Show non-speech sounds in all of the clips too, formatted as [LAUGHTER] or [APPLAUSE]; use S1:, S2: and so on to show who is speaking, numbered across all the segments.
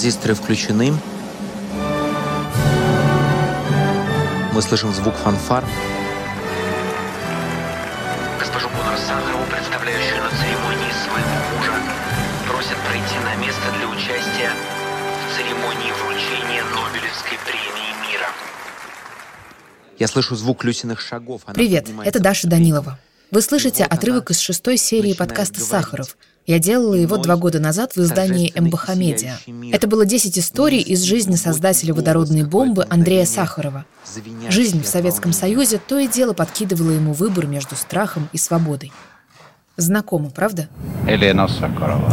S1: Транзисторы включены. Мы слышим звук фанфар.
S2: Госпожу Боннер Сахарову, представляющую на церемонии своего мужа, просят пройти на место для участия в церемонии вручения Нобелевской премии мира.
S1: Я слышу звук Люсиных шагов. Она
S3: Привет, это Даша Данилова. Вы слышите отрывок из шестой серии подкаста. «Сахаров». Я делала его два года назад в издании МБХ Медиа. Это было 10 историй из жизни создателя водородной бомбы Андрея Сахарова. Жизнь в Советском. Союзе то и дело подкидывала ему выбор между страхом и свободой. Знакомо, правда?
S4: Елена Соколова.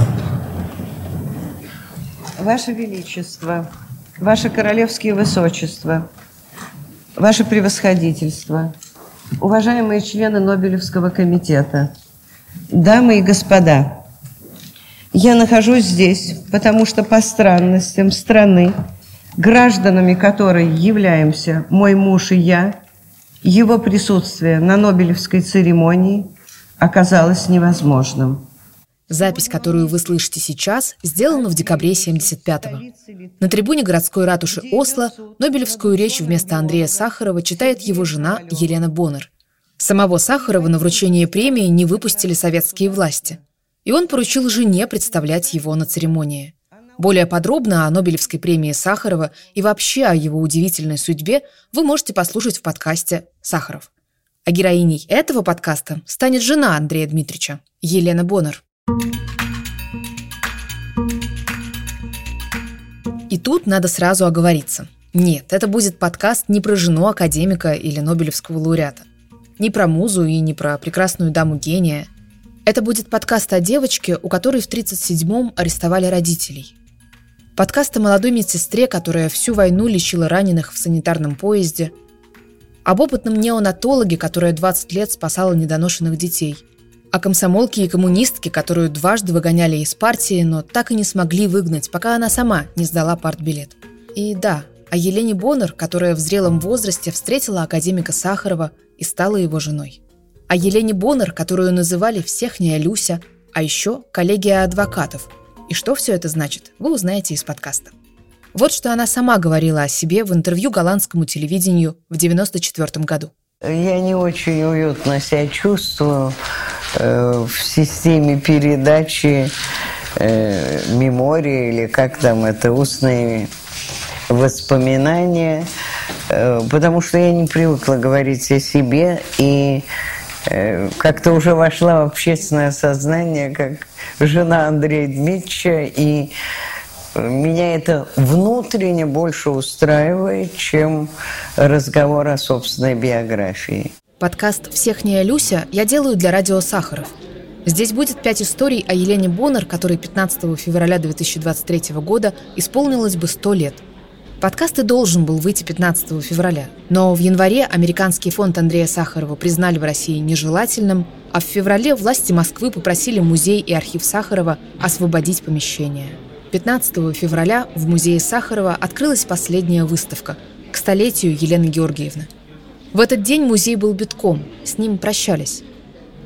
S5: Ваше Величество, Ваше Королевские Высочества, Ваше Превосходительство, уважаемые члены Нобелевского комитета, дамы и господа, я нахожусь здесь, потому что по странностям страны, гражданами которой являемся мой муж и я, его присутствие на Нобелевской церемонии оказалось невозможным.
S3: Запись, которую вы слышите сейчас, сделана в декабре 75-го. На трибуне городской ратуши Осло Нобелевскую речь вместо Андрея Сахарова читает его жена Елена Боннер. Самого Сахарова на вручение премии не выпустили советские власти. И он поручил жене представлять его на церемонии. Более подробно о Нобелевской премии Сахарова и вообще о его удивительной судьбе вы можете послушать в подкасте «Сахаров». А героиней этого подкаста станет жена Андрея Дмитриевича, Елена Боннер. И тут надо сразу оговориться. Нет, это будет подкаст не про жену академика или Нобелевского лауреата. Не про музу и не про прекрасную даму гения. Это будет подкаст о девочке, у которой в 37-м арестовали родителей. Подкаст о молодой медсестре, которая всю войну лечила раненых в санитарном поезде. Об опытном неонатологе, которая 20 лет спасала недоношенных детей. О комсомолке и коммунистке, которую дважды выгоняли из партии, но так и не смогли выгнать, пока она сама не сдала партбилет. И да, о Елене Боннер, которая в зрелом возрасте встретила академика Сахарова и стала его женой. О Елене Боннер, которую называли «всехняя Люся», а еще коллегия адвокатов. И что все это значит, вы узнаете из подкаста. Вот что она сама говорила о себе в интервью голландскому телевидению в 1994 году.
S5: Я не очень уютно себя чувствую в системе передачи э, мемории или как там это, устные воспоминания, э, потому что я не привыкла говорить о себе и э, как-то уже вошла в общественное сознание как жена Андрея Дмитриевича и меня это внутренне больше устраивает, чем разговор о собственной биографии.
S3: Подкаст «Всехняя Люся» я делаю для радио «Сахаров». Здесь будет пять историй о Елене Боннер, которой 15 февраля 2023 года исполнилось бы 100 лет. Подкаст и должен был выйти 15 февраля, но в январе американский фонд Андрея Сахарова признали в России нежелательным, а в феврале власти Москвы попросили музей и архив Сахарова освободить помещение. 15 февраля в музее Сахарова открылась последняя выставка к столетию Елены Георгиевны. В этот день музей был битком, с ним прощались.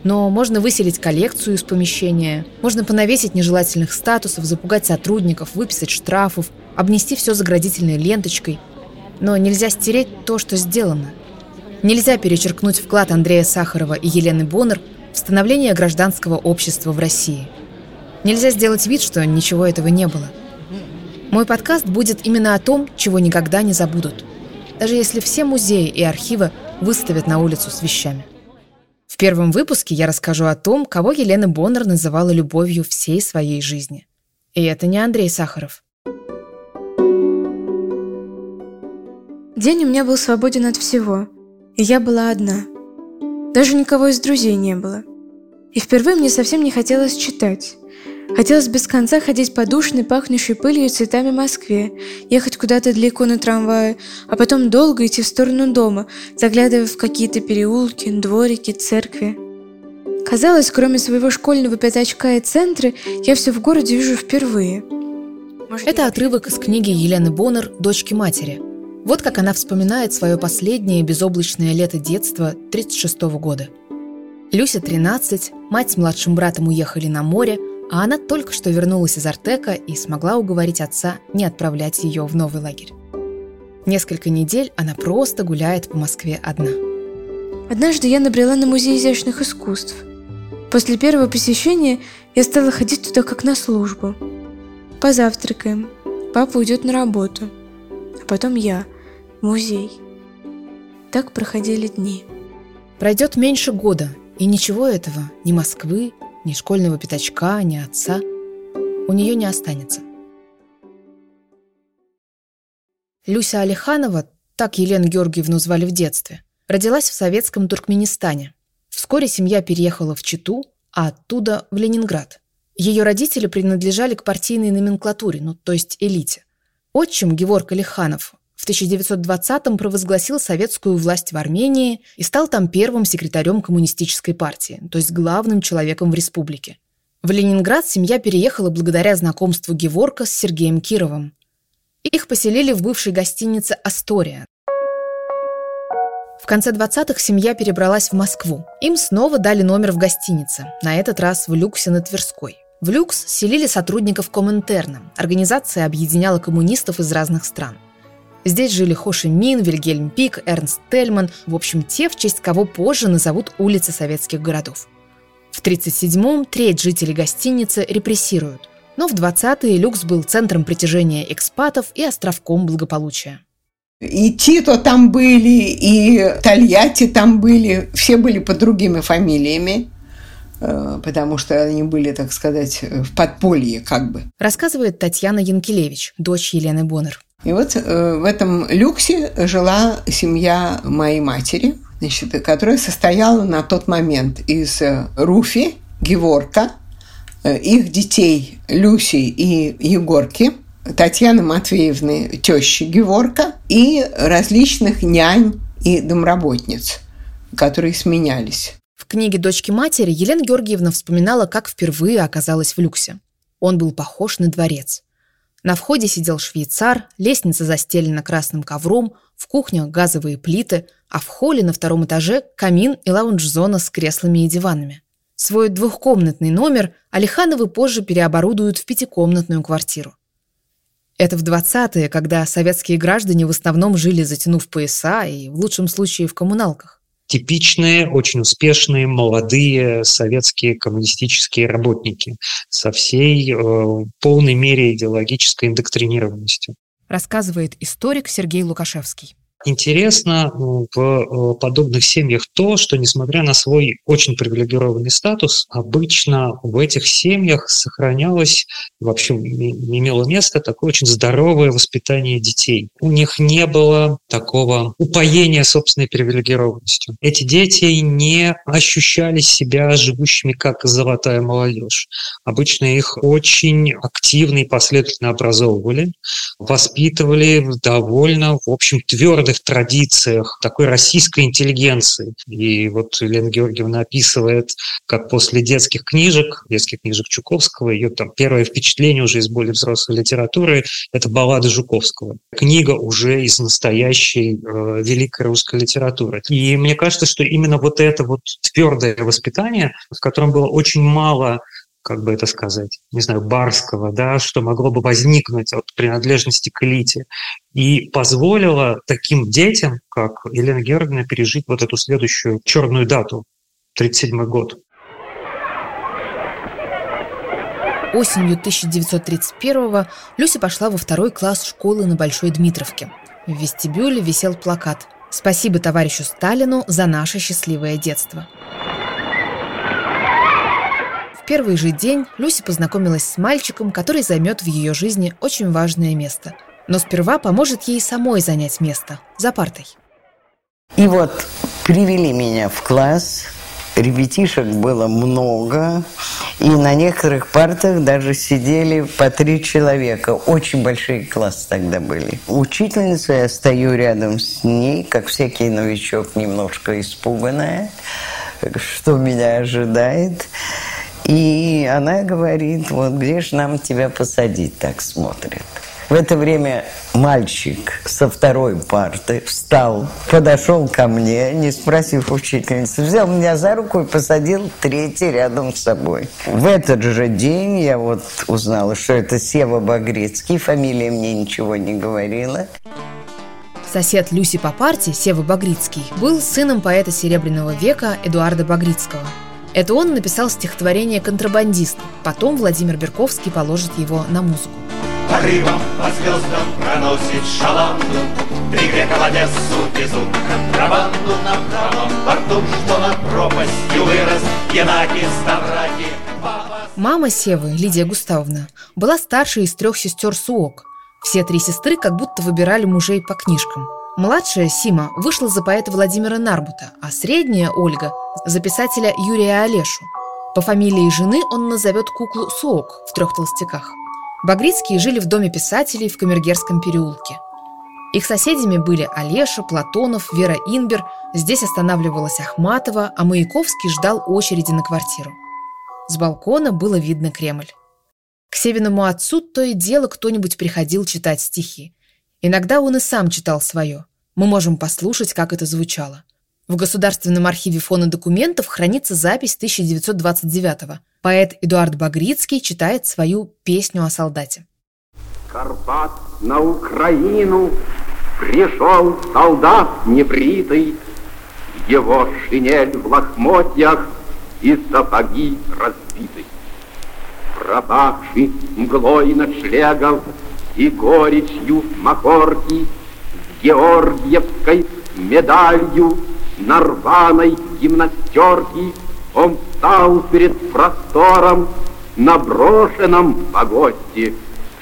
S3: Но можно выселить коллекцию из помещения, можно понавесить нежелательных статусов, запугать сотрудников, выписать штрафов, обнести все заградительной ленточкой. Но нельзя стереть то, что сделано. Нельзя перечеркнуть вклад Андрея Сахарова и Елены Боннер в становление гражданского общества в России. Нельзя сделать вид, что ничего этого не было. Мой подкаст будет именно о том, чего никогда не забудут. Даже если все музеи и архивы выставят на улицу с вещами. В первом выпуске я расскажу о том, кого Елена Боннер называла любовью всей своей жизни. И это не Андрей Сахаров.
S6: День у меня был свободен от всего, и я была одна. Даже никого из друзей не было. И впервые мне совсем не хотелось читать. Хотелось без конца ходить по душной, пахнущей пылью и цветами Москве, ехать куда-то далеко на трамвае, а потом долго идти в сторону дома, заглядывая в какие-то переулки, дворики, церкви. Казалось, кроме своего школьного пятачка и центра, я все в городе вижу впервые.
S3: Это отрывок из книги Елены Боннер «Дочки матери». Вот как она вспоминает свое последнее безоблачное лето детства 1936 года. Люся 13, мать с младшим братом уехали на море, а она только что вернулась из Артека и смогла уговорить отца не отправлять ее в новый лагерь. Несколько недель она просто гуляет по Москве одна.
S6: Однажды я набрела на музей изящных искусств. После первого посещения я стала ходить туда как на службу. Позавтракаем. Папа уйдет на работу. А потом я в музей. Так проходили дни.
S3: Пройдет меньше года, и ничего этого, ни Москвы, ни школьного пятачка, ни отца, у нее не останется. Люся Алиханова, так Елену Георгиевну звали в детстве, родилась в советском Туркменистане. Вскоре семья переехала в Читу, а оттуда в Ленинград. Ее родители принадлежали к партийной номенклатуре, ну то есть элите. Отчим Геворг Алиханов в 1920-м провозгласил советскую власть в Армении и стал там первым секретарем коммунистической партии, то есть главным человеком в республике. В Ленинград семья переехала благодаря знакомству Геворка с Сергеем Кировым, их поселили в бывшей гостинице «Астория». В конце 20-х семья перебралась в Москву. Им снова дали номер в гостинице, на этот раз в люксе на Тверской. В люкс селили сотрудников Коминтерна. Организация объединяла коммунистов из разных стран. Здесь жили Хо Ши Мин, Вильгельм Пик, Эрнст Тельман, в общем, те, в честь кого позже назовут улицы советских городов. В 1937-м треть жителей гостиницы репрессируют. Но в 20-е люкс был центром притяжения экспатов и островком благополучия.
S7: И Тито там были, и Тольятти там были. Все были под другими фамилиями, э, потому что они были, так сказать, в подполье как бы.
S3: Рассказывает Татьяна Янкелевич, дочь Елены Боннер.
S7: И вот э, в этом люксе жила семья моей матери, значит, которая состояла на тот момент из Руфи, Геворка, Э, их детей Люси и Егорки, Татьяны Матвеевны, тещи Геворка, и различных нянь и домработниц, которые сменялись.
S3: В книге «Дочки матери» Елена Георгиевна вспоминала, как впервые оказалась в люксе. Он был похож на дворец. На входе сидел швейцар, лестница застелена красным ковром, в кухне газовые плиты, а в холле на втором этаже камин и лаунж-зона с креслами и диванами. Свой двухкомнатный номер Алихановы позже переоборудуют в пятикомнатную квартиру. Это в 20-е, когда советские граждане в основном жили, затянув пояса и, в лучшем случае, в коммуналках.
S8: Типичные, очень успешные, молодые советские коммунистические работники со всей э, полной мере идеологической индоктринированностью.
S3: Рассказывает историк Сергей Лукашевский.
S8: Интересно в э, подобных семьях то, что несмотря на свой очень привилегированный статус, обычно в этих семьях сохранялось, вообще имело место такое очень здоровое воспитание детей. У них не было такого упоения собственной привилегированностью. Эти дети не ощущали себя живущими как золотая молодежь. Обычно их очень активно и последовательно образовывали, воспитывали довольно, в общем, твердо твердых традициях такой российской интеллигенции. И вот Елена Георгиевна описывает, как после детских книжек, детских книжек Чуковского, ее там первое впечатление уже из более взрослой литературы – это баллады Жуковского. Книга уже из настоящей э, великой русской литературы. И мне кажется, что именно вот это вот твердое воспитание, в котором было очень мало как бы это сказать, не знаю, барского, да, что могло бы возникнуть от принадлежности к элите, и позволило таким детям, как Елена Георгиевна, пережить вот эту следующую черную дату, 1937 год.
S3: Осенью 1931-го Люся пошла во второй класс школы на Большой Дмитровке. В вестибюле висел плакат «Спасибо товарищу Сталину за наше счастливое детство» первый же день Люси познакомилась с мальчиком, который займет в ее жизни очень важное место. Но сперва поможет ей самой занять место за партой.
S5: И вот привели меня в класс, ребятишек было много, и на некоторых партах даже сидели по три человека. Очень большие классы тогда были. Учительница, я стою рядом с ней, как всякий новичок, немножко испуганная, что меня ожидает. И она говорит, вот где же нам тебя посадить, так смотрит. В это время мальчик со второй парты встал, подошел ко мне, не спросив учительницы, взял меня за руку и посадил третий рядом с собой. В этот же день я вот узнала, что это Сева Багрицкий, фамилия мне ничего не говорила.
S3: Сосед Люси по парте, Сева Багрицкий, был сыном поэта Серебряного века Эдуарда Багрицкого. Это он написал стихотворение «Контрабандист». Потом Владимир Берковский положит его на музыку.
S9: Порывом по звездам проносит шаланду Три грека в Одессу везут контрабанду На правом борту, что над пропастью вырос Янаки, Ставраки,
S3: Мама Севы, Лидия Густавовна, была старшей из трех сестер Суок – все три сестры как будто выбирали мужей по книжкам. Младшая, Сима, вышла за поэта Владимира Нарбута, а средняя, Ольга, за писателя Юрия Олешу. По фамилии жены он назовет куклу Суок в «Трех толстяках». Багрицкие жили в доме писателей в Камергерском переулке. Их соседями были Олеша, Платонов, Вера Инбер, здесь останавливалась Ахматова, а Маяковский ждал очереди на квартиру. С балкона было видно Кремль. К Севиному отцу то и дело кто-нибудь приходил читать стихи. Иногда он и сам читал свое. Мы можем послушать, как это звучало. В Государственном архиве фона документов хранится запись 1929-го. Поэт Эдуард Багрицкий читает свою «Песню о солдате».
S10: Карпат на Украину пришел солдат небритый, Его шинель в лохмотьях и сапоги разбиты пропавший мглой ночлегов и горечью махорки, с георгиевской медалью на рваной он стал перед простором на брошенном погосте.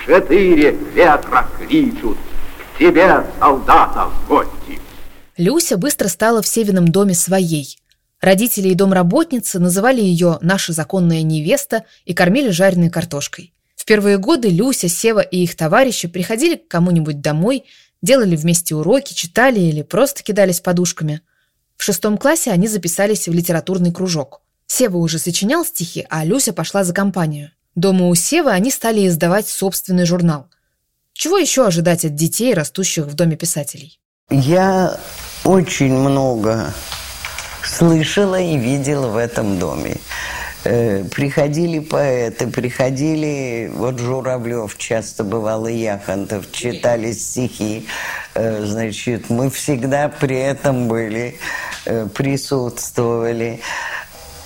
S10: Четыре ветра кличут к тебе, солдата, в гости.
S3: Люся быстро стала в Севином доме своей – Родители и домработницы называли ее «наша законная невеста» и кормили жареной картошкой. В первые годы Люся, Сева и их товарищи приходили к кому-нибудь домой, делали вместе уроки, читали или просто кидались подушками. В шестом классе они записались в литературный кружок. Сева уже сочинял стихи, а Люся пошла за компанию. Дома у Севы они стали издавать собственный журнал. Чего еще ожидать от детей, растущих в доме писателей?
S5: Я очень много слышала и видела в этом доме. Э, приходили поэты, приходили, вот Журавлев часто бывал и Яхонтов, читали стихи. Э, значит, мы всегда при этом были, э, присутствовали.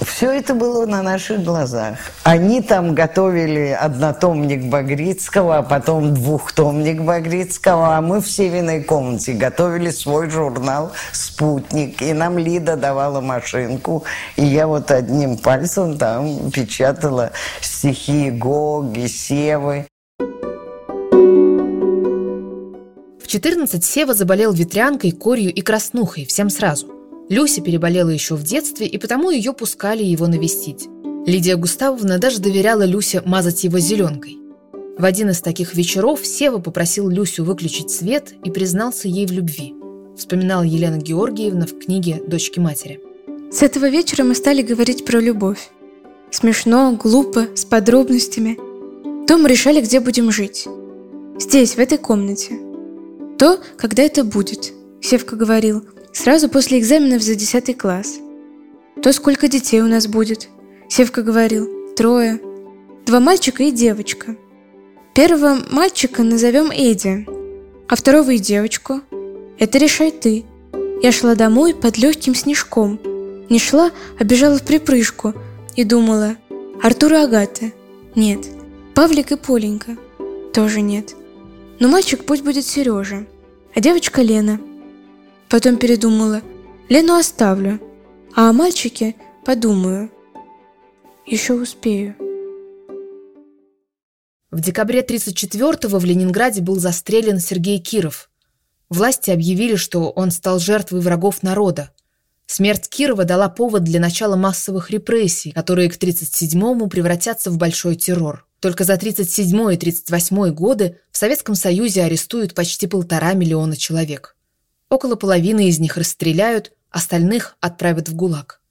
S5: Все это было на наших глазах. Они там готовили однотомник Багрицкого, а потом двухтомник Багрицкого, а мы в Севиной комнате готовили свой журнал «Спутник». И нам Лида давала машинку, и я вот одним пальцем там печатала стихи Гоги, Севы.
S3: В 14 Сева заболел ветрянкой, корью и краснухой, всем сразу – Люся переболела еще в детстве, и потому ее пускали его навестить. Лидия Густавовна даже доверяла Люсе мазать его зеленкой. В один из таких вечеров Сева попросил Люсю выключить свет и признался ей в любви. Вспоминала Елена Георгиевна в книге «Дочки матери».
S6: С этого вечера мы стали говорить про любовь. Смешно, глупо, с подробностями. То мы решали, где будем жить. Здесь, в этой комнате. То, когда это будет, Севка говорил, Сразу после экзаменов за 10 класс. То сколько детей у нас будет? Севка говорил. Трое. Два мальчика и девочка. Первого мальчика назовем Эдди, а второго и девочку. Это решай ты. Я шла домой под легким снежком. Не шла, а бежала в припрыжку и думала, Артур и Агата? Нет. Павлик и Поленька? Тоже нет. Но мальчик пусть будет Сережа, а девочка Лена – Потом передумала. Лену оставлю, а о мальчике подумаю. Еще успею.
S3: В декабре 34-го в Ленинграде был застрелен Сергей Киров. Власти объявили, что он стал жертвой врагов народа. Смерть Кирова дала повод для начала массовых репрессий, которые к 37-му превратятся в большой террор. Только за 37 и 38 годы в Советском Союзе арестуют почти полтора миллиона человек. Около половины из них расстреляют, остальных отправят в ГУЛАГ.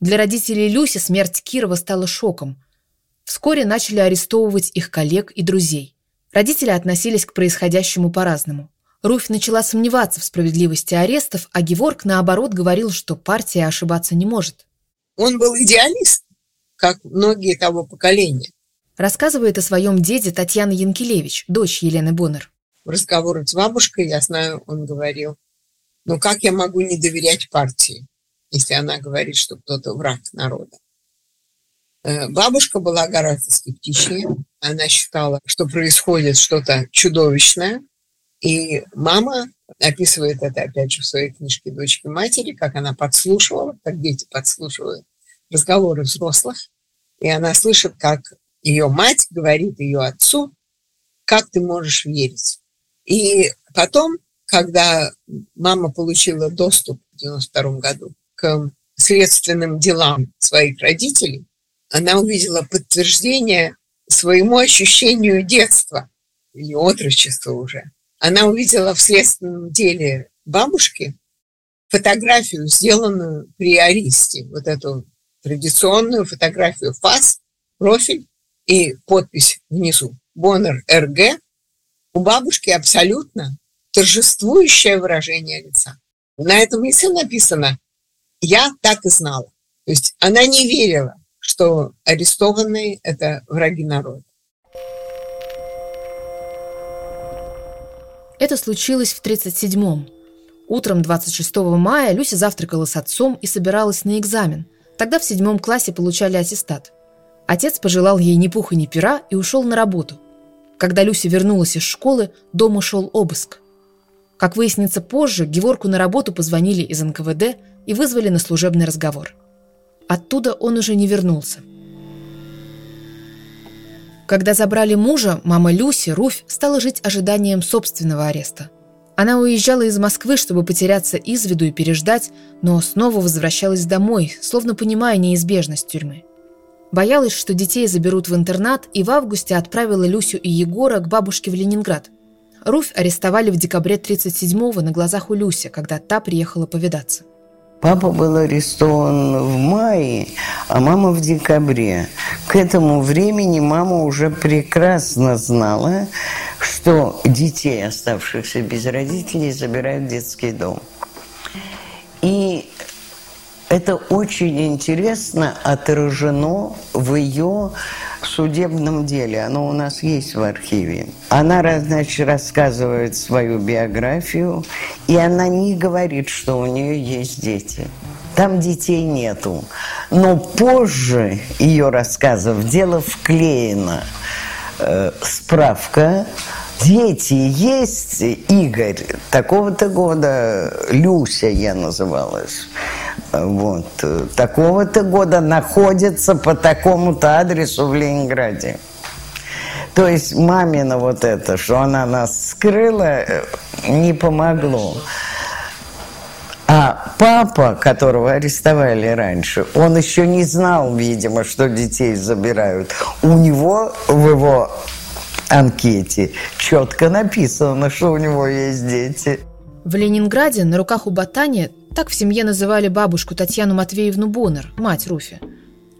S3: Для родителей Люси смерть Кирова стала шоком. Вскоре начали арестовывать их коллег и друзей. Родители относились к происходящему по-разному. Руфь начала сомневаться в справедливости арестов, а Геворг, наоборот, говорил, что партия ошибаться не может.
S11: Он был идеалист, как многие того поколения.
S3: Рассказывает о своем деде Татьяна Янкелевич, дочь Елены Боннер.
S11: В разговорах с бабушкой, я знаю, он говорил, ну как я могу не доверять партии, если она говорит, что кто-то враг народа? Э, бабушка была гораздо скептичнее. Она считала, что происходит что-то чудовищное. И мама описывает это, опять же, в своей книжке «Дочки матери», как она подслушивала, как дети подслушивают разговоры взрослых. И она слышит, как ее мать говорит ее отцу, как ты можешь верить. И потом, когда мама получила доступ в 92 году к следственным делам своих родителей, она увидела подтверждение своему ощущению детства или отрочества уже. Она увидела в следственном деле бабушки фотографию, сделанную при аресте, вот эту традиционную фотографию фас, профиль и подпись внизу «Боннер РГ», у бабушки абсолютно торжествующее выражение лица. На этом лице написано «Я так и знала». То есть она не верила, что арестованные – это враги народа.
S3: Это случилось в 1937-м. Утром 26 мая Люся завтракала с отцом и собиралась на экзамен. Тогда в седьмом классе получали аттестат. Отец пожелал ей ни пуха, ни пера и ушел на работу. Когда Люся вернулась из школы, дома шел обыск. Как выяснится позже, Геворку на работу позвонили из НКВД и вызвали на служебный разговор – Оттуда он уже не вернулся. Когда забрали мужа, мама Люси, Руфь, стала жить ожиданием собственного ареста. Она уезжала из Москвы, чтобы потеряться из виду и переждать, но снова возвращалась домой, словно понимая неизбежность тюрьмы. Боялась, что детей заберут в интернат, и в августе отправила Люсю и Егора к бабушке в Ленинград. Руфь арестовали в декабре 37-го на глазах у Люси, когда та приехала повидаться.
S5: Папа был арестован в мае, а мама в декабре. К этому времени мама уже прекрасно знала, что детей, оставшихся без родителей, забирают в детский дом. И это очень интересно отражено в ее судебном деле. Оно у нас есть в архиве. Она, значит, рассказывает свою биографию, и она не говорит, что у нее есть дети. Там детей нету. Но позже ее рассказов дело вклеено. Э, справка Дети есть, Игорь, такого-то года, Люся я называлась. Вот. Такого-то года находится по такому-то адресу в Ленинграде. То есть мамина вот это, что она нас скрыла, не помогло. А папа, которого арестовали раньше, он еще не знал, видимо, что детей забирают. У него в его анкете четко написано, что у него есть дети.
S3: В Ленинграде на руках у Ботани, так в семье называли бабушку Татьяну Матвеевну Боннер, мать Руфи,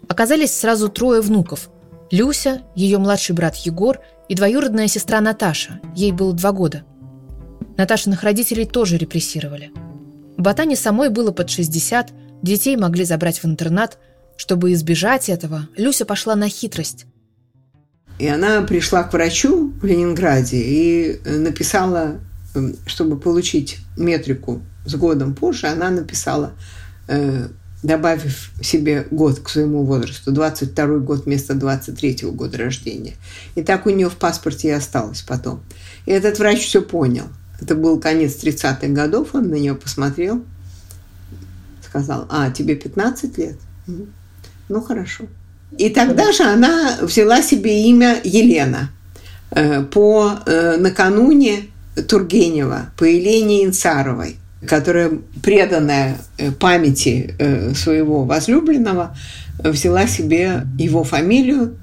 S3: оказались сразу трое внуков. Люся, ее младший брат Егор и двоюродная сестра Наташа, ей было два года. Наташиных родителей тоже репрессировали. Ботане самой было под 60, детей могли забрать в интернат. Чтобы избежать этого, Люся пошла на хитрость.
S7: И она пришла к врачу в Ленинграде и э, написала, эм, чтобы получить метрику с годом позже, она написала, э, добавив себе год к своему возрасту, 22 год вместо 23 года рождения. И так у нее в паспорте и осталось потом. И этот врач все понял. Это был конец 30-х годов, он на нее посмотрел, сказал, а, тебе 15 лет? Ну, хорошо. И тогда же она взяла себе имя Елена э, по э, накануне Тургенева, по Елене Инцаровой, которая, преданная э, памяти своего возлюбленного, взяла себе его фамилию,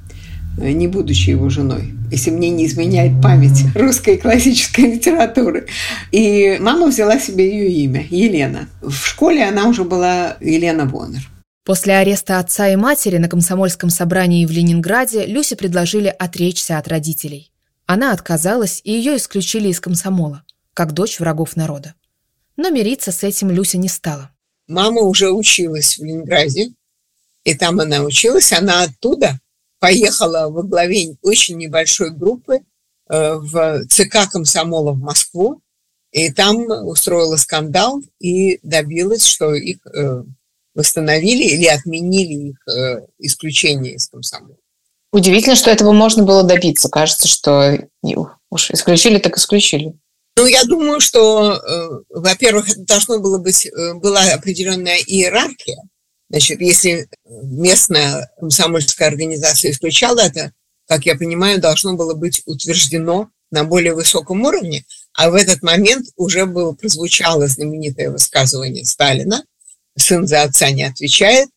S7: не будучи его женой, если мне не изменяет память [LAUGHS] русской классической литературы. И мама взяла себе ее имя, Елена. В школе она уже была Елена Боннер.
S3: После ареста отца и матери на комсомольском собрании в Ленинграде Люсе предложили отречься от родителей. Она отказалась, и ее исключили из комсомола, как дочь врагов народа. Но мириться с этим Люся не стала.
S11: Мама уже училась в Ленинграде, и там она училась. Она оттуда поехала во главе очень небольшой группы э, в ЦК комсомола в Москву, и там устроила скандал и добилась, что их э, восстановили или отменили их э, исключение из комсомола.
S12: Удивительно, что этого можно было добиться. Кажется, что уж исключили, так исключили.
S11: Ну, я думаю, что, э, во-первых, это должно было быть, э, была определенная иерархия. Значит, если местная комсомольская организация исключала это, как я понимаю, должно было быть утверждено на более высоком уровне, а в этот момент уже было, прозвучало знаменитое высказывание Сталина. «сын за отца не отвечает»,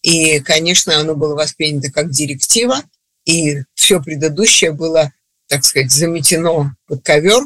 S11: и, конечно, оно было воспринято как директива, и все предыдущее было, так сказать, заметено под ковер,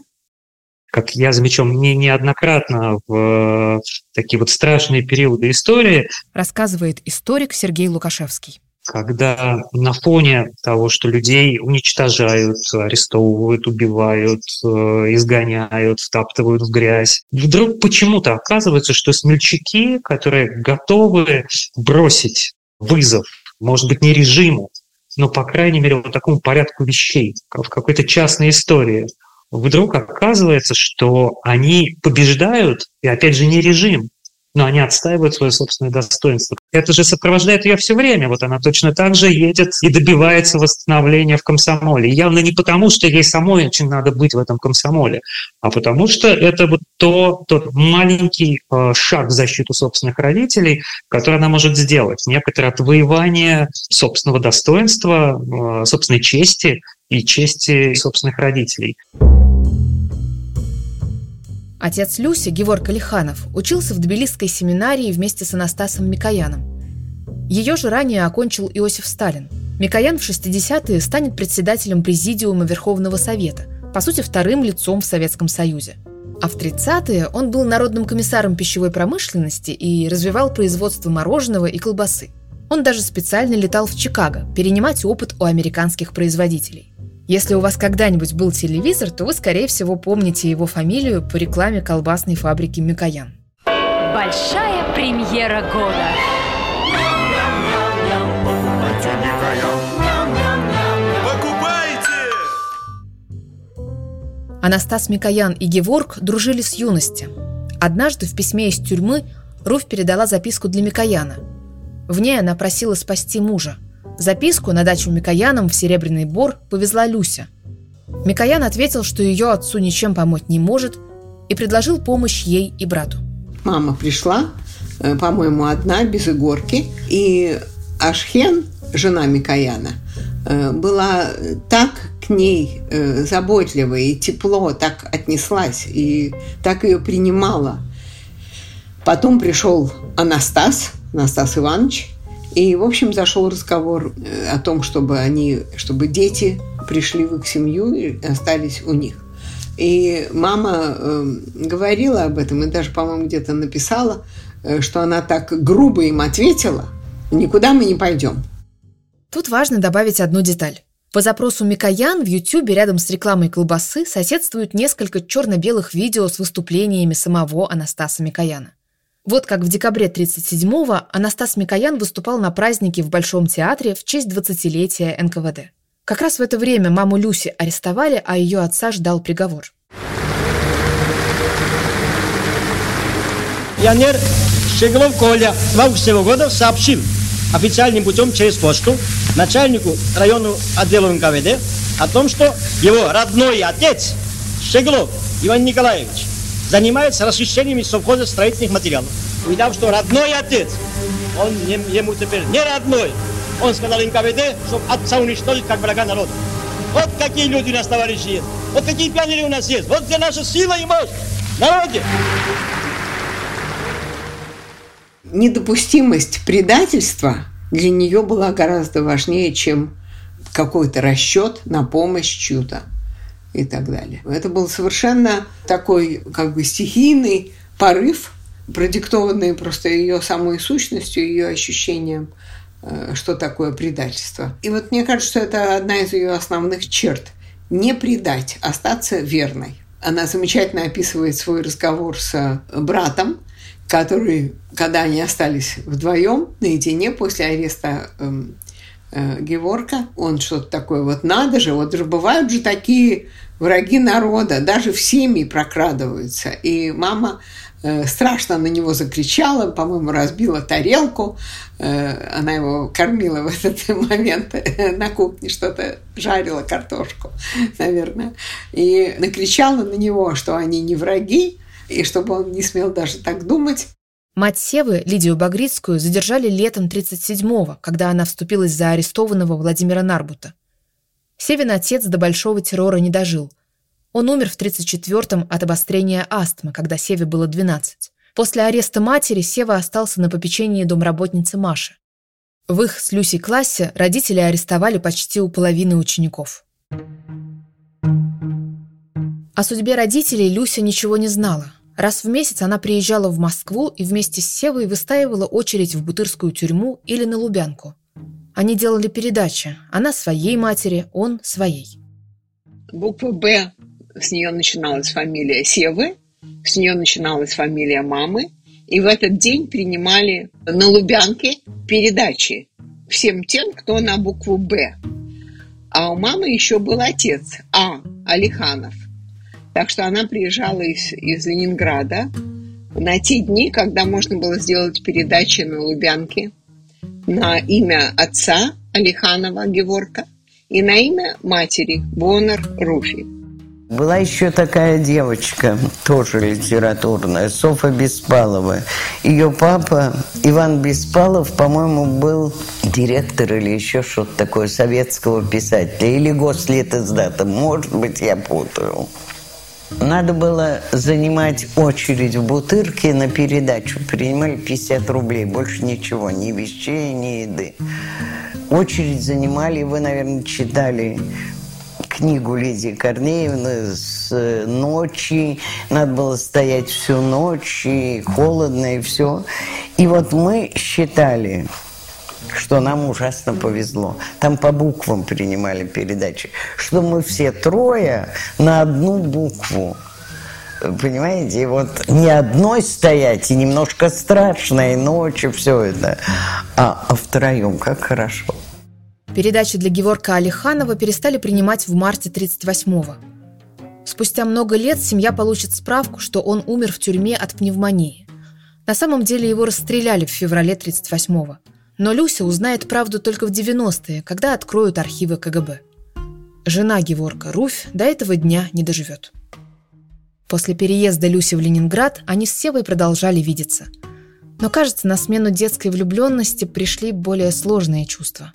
S8: как я замечал не, неоднократно в такие вот страшные периоды истории.
S3: Рассказывает историк Сергей Лукашевский
S8: когда на фоне того, что людей уничтожают, арестовывают, убивают, э, изгоняют, втаптывают в грязь, вдруг почему-то оказывается, что смельчаки, которые готовы бросить вызов, может быть, не режиму, но, по крайней мере, вот такому порядку вещей, в какой-то частной истории, вдруг оказывается, что они побеждают, и опять же не режим, но они отстаивают свое собственное достоинство. Это же сопровождает ее все время. Вот она точно так же едет и добивается восстановления в комсомоле. И явно не потому, что ей самой очень надо быть в этом комсомоле, а потому что это вот то, тот маленький э, шаг в защиту собственных родителей, который она может сделать. Некоторое отвоевание собственного достоинства, э, собственной чести и чести собственных родителей.
S3: Отец Люси, Геворг Калиханов, учился в Тбилисской семинарии вместе с Анастасом Микояном. Ее же ранее окончил Иосиф Сталин. Микоян в 60-е станет председателем Президиума Верховного Совета, по сути, вторым лицом в Советском Союзе. А в 30-е он был народным комиссаром пищевой промышленности и развивал производство мороженого и колбасы. Он даже специально летал в Чикаго перенимать опыт у американских производителей. Если у вас когда-нибудь был телевизор, то вы, скорее всего, помните его фамилию по рекламе колбасной фабрики Микоян.
S13: Большая премьера года.
S3: Анастас Микоян и Геворг дружили с юности. Однажды в письме из тюрьмы Руф передала записку для Микояна. В ней она просила спасти мужа – Записку на дачу Микояном в Серебряный Бор повезла Люся. Микоян ответил, что ее отцу ничем помочь не может, и предложил помощь ей и брату.
S7: Мама пришла, э, по-моему, одна, без игорки, и Ашхен, жена Микояна, э, была так к ней э, заботливо и тепло так отнеслась, и так ее принимала. Потом пришел Анастас, Анастас Иванович, и, в общем, зашел разговор э, о том, чтобы они, чтобы дети пришли в их семью и остались у них. И мама э, говорила об этом, и даже, по-моему, где-то написала, э, что она так грубо им ответила, никуда мы не пойдем.
S3: Тут важно добавить одну деталь. По запросу Микоян в Ютьюбе рядом с рекламой колбасы соседствуют несколько черно-белых видео с выступлениями самого Анастаса Микояна. Вот как в декабре 1937-го Анастас Микоян выступал на празднике в Большом театре в честь 20-летия НКВД. Как раз в это время маму Люси арестовали, а ее отца ждал приговор.
S14: Пионер Щеглов Коля в августе года сообщил официальным путем через почту начальнику району отдела НКВД о том, что его родной отец Щеглов Иван Николаевич занимается расчищением совхоза строительных материалов. Увидав, что родной отец, он ему теперь не родной, он сказал НКВД, чтобы отца уничтожить как врага народа. Вот какие люди у нас, товарищи, есть. Вот какие пионеры у нас есть. Вот где наша сила и мощь. Народе!
S7: Недопустимость предательства для нее была гораздо важнее, чем какой-то расчет на помощь чью-то и так далее. Это был совершенно такой как бы стихийный порыв, продиктованный просто ее самой сущностью, ее ощущением, э, что такое предательство. И вот мне кажется, что это одна из ее основных черт. не предать, остаться верной. Она замечательно описывает свой разговор с братом, который, когда они остались вдвоем наедине после ареста эм, э, Геворка, он что-то такое, вот надо же, вот же бывают же такие враги народа, даже в семьи прокрадываются. И мама э, страшно на него закричала, по-моему, разбила тарелку, э, она его кормила в этот момент [LAUGHS] на кухне, что-то жарила картошку, наверное, и накричала на него, что они не враги, и чтобы он не смел даже так думать.
S3: Мать Севы, Лидию Багрицкую, задержали летом 37-го, когда она вступилась за арестованного Владимира Нарбута. Севин отец до большого террора не дожил. Он умер в 34-м от обострения астмы, когда Севе было 12. После ареста матери Сева остался на попечении домработницы Маши. В их с Люсей классе родители арестовали почти у половины учеников. О судьбе родителей Люся ничего не знала. Раз в месяц она приезжала в Москву и вместе с Севой выстаивала очередь в Бутырскую тюрьму или на Лубянку. Они делали передачи. Она своей матери, он своей.
S11: Буква «Б» с нее начиналась фамилия Севы, с нее начиналась фамилия мамы, и в этот день принимали на Лубянке передачи всем тем, кто на букву «Б». А у мамы еще был отец А. Алиханов. Так что она приезжала из, из Ленинграда на те дни, когда можно было сделать передачи на Лубянке на имя отца Алиханова Геворка и на имя матери Бонар Руфи.
S5: Была еще такая девочка, тоже литературная, Софа Беспалова. Ее папа Иван Беспалов, по-моему, был директор или еще что-то такое советского писателя, или гослетоздата, может быть, я путаю. Надо было занимать очередь в Бутырке на передачу. Принимали 50 рублей, больше ничего, ни вещей, ни еды. Очередь занимали, вы, наверное, читали книгу Лидии Корнеевны с ночи. Надо было стоять всю ночь, и холодно, и все. И вот мы считали, что нам ужасно повезло. Там по буквам принимали передачи. Что мы все трое на одну букву. Понимаете, и вот не одной стоять, и немножко страшно, и ночью все это, а, а втроем, как хорошо.
S3: Передачи для Геворка Алиханова перестали принимать в марте 38-го. Спустя много лет семья получит справку, что он умер в тюрьме от пневмонии. На самом деле его расстреляли в феврале 38-го. Но Люся узнает правду только в 90-е, когда откроют архивы КГБ. Жена Геворка, Руфь, до этого дня не доживет. После переезда Люси в Ленинград они с Севой продолжали видеться. Но, кажется, на смену детской влюбленности пришли более сложные чувства.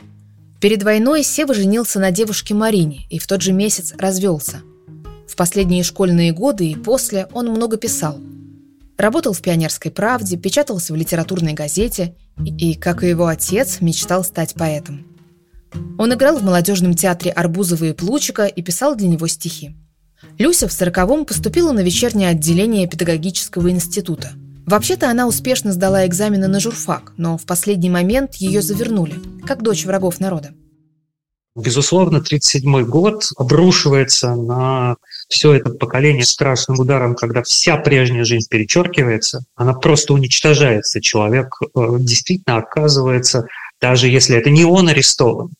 S3: Перед войной Сева женился на девушке Марине и в тот же месяц развелся. В последние школьные годы и после он много писал – Работал в «Пионерской правде», печатался в литературной газете и, как и его отец, мечтал стать поэтом. Он играл в молодежном театре Арбузова и Плучика и писал для него стихи. Люся в сороковом поступила на вечернее отделение педагогического института. Вообще-то она успешно сдала экзамены на журфак, но в последний момент ее завернули, как дочь врагов народа.
S8: Безусловно, 1937 год обрушивается на все это поколение страшным ударом, когда вся прежняя жизнь перечеркивается, она просто уничтожается. Человек э, действительно оказывается, даже если это не он арестован,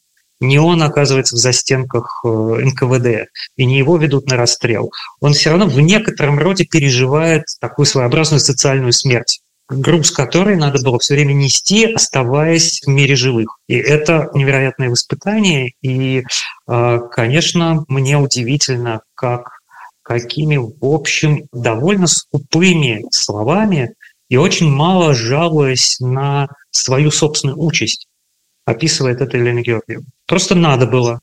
S8: не он оказывается в застенках э, НКВД, и не его ведут на расстрел, он все равно в некотором роде переживает такую своеобразную социальную смерть груз которой надо было все время нести, оставаясь в мире живых. И это невероятное воспитание. И, э, конечно, мне удивительно, как какими, в общем, довольно скупыми словами и очень мало жалуясь на свою собственную участь, описывает это Елена Георгиевна. Просто надо было.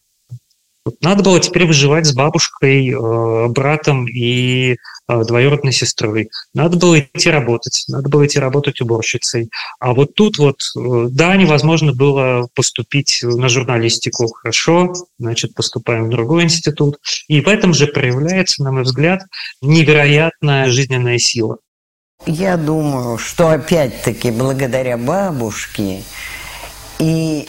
S8: Надо было теперь выживать с бабушкой, э, братом и двоюродной сестрой. Надо было идти работать, надо было идти работать уборщицей. А вот тут вот, э, да, невозможно было поступить на журналистику. Хорошо, значит, поступаем в другой институт. И в этом же проявляется, на мой взгляд, невероятная жизненная сила.
S5: Я думаю, что опять-таки благодаря бабушке и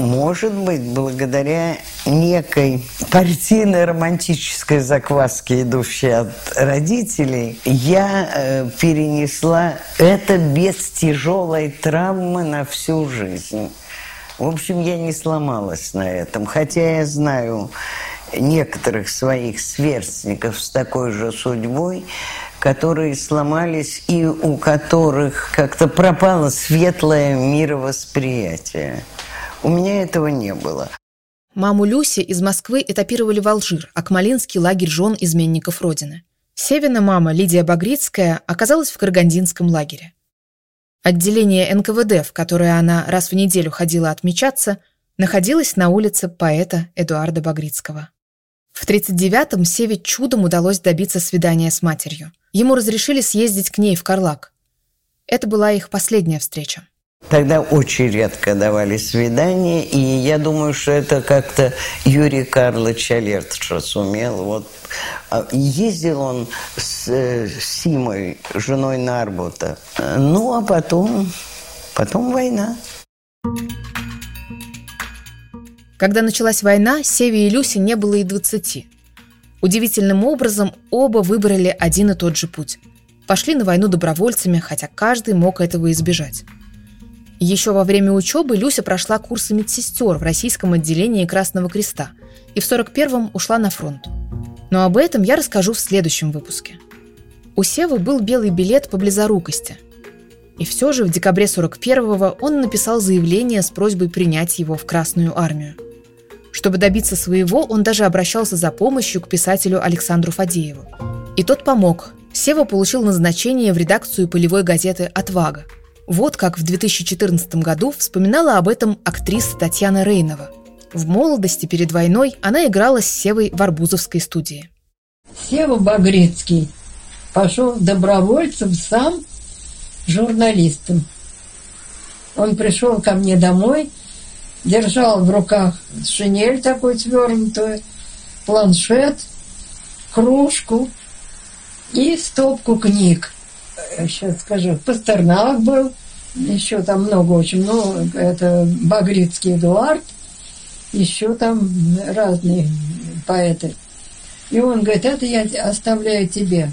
S5: может быть, благодаря некой партийной романтической закваске, идущей от родителей, я э, перенесла это без тяжелой травмы на всю жизнь. В общем, я не сломалась на этом. Хотя я знаю некоторых своих сверстников с такой же судьбой, которые сломались и у которых как-то пропало светлое мировосприятие. У меня этого не было.
S3: Маму Люси из Москвы этапировали в Алжир, Акмалинский лагерь жен изменников Родины. Севина мама, Лидия Багрицкая, оказалась в Карагандинском лагере. Отделение НКВД, в которое она раз в неделю ходила отмечаться, находилось на улице поэта Эдуарда Багрицкого. В 1939-м Севе чудом удалось добиться свидания с матерью. Ему разрешили съездить к ней в Карлак. Это была их последняя встреча.
S5: Тогда очень редко давали свидания, и я думаю, что это как-то Юрий Карлович Алертша сумел. Вот. А ездил он с, э, Симой, женой Нарбута. Ну, а потом, потом война.
S3: Когда началась война, Севе и Люсе не было и двадцати. Удивительным образом оба выбрали один и тот же путь. Пошли на войну добровольцами, хотя каждый мог этого избежать. Еще во время учебы Люся прошла курсы медсестер в российском отделении Красного Креста и в 41-м ушла на фронт. Но об этом я расскажу в следующем выпуске. У Севы был белый билет по близорукости. И все же в декабре 41-го он написал заявление с просьбой принять его в Красную армию. Чтобы добиться своего, он даже обращался за помощью к писателю Александру Фадееву. И тот помог. Сева получил назначение в редакцию полевой газеты «Отвага», вот как в 2014 году вспоминала об этом актриса Татьяна Рейнова. В молодости перед войной она играла с Севой в Арбузовской студии.
S15: Сева Багрецкий пошел добровольцем сам журналистом. Он пришел ко мне домой, держал в руках шинель такой свернутую, планшет, кружку и стопку книг. Сейчас скажу, Пастернак был, еще там много очень, ну, это Багрицкий Эдуард, еще там разные поэты. И он говорит, это я оставляю тебе.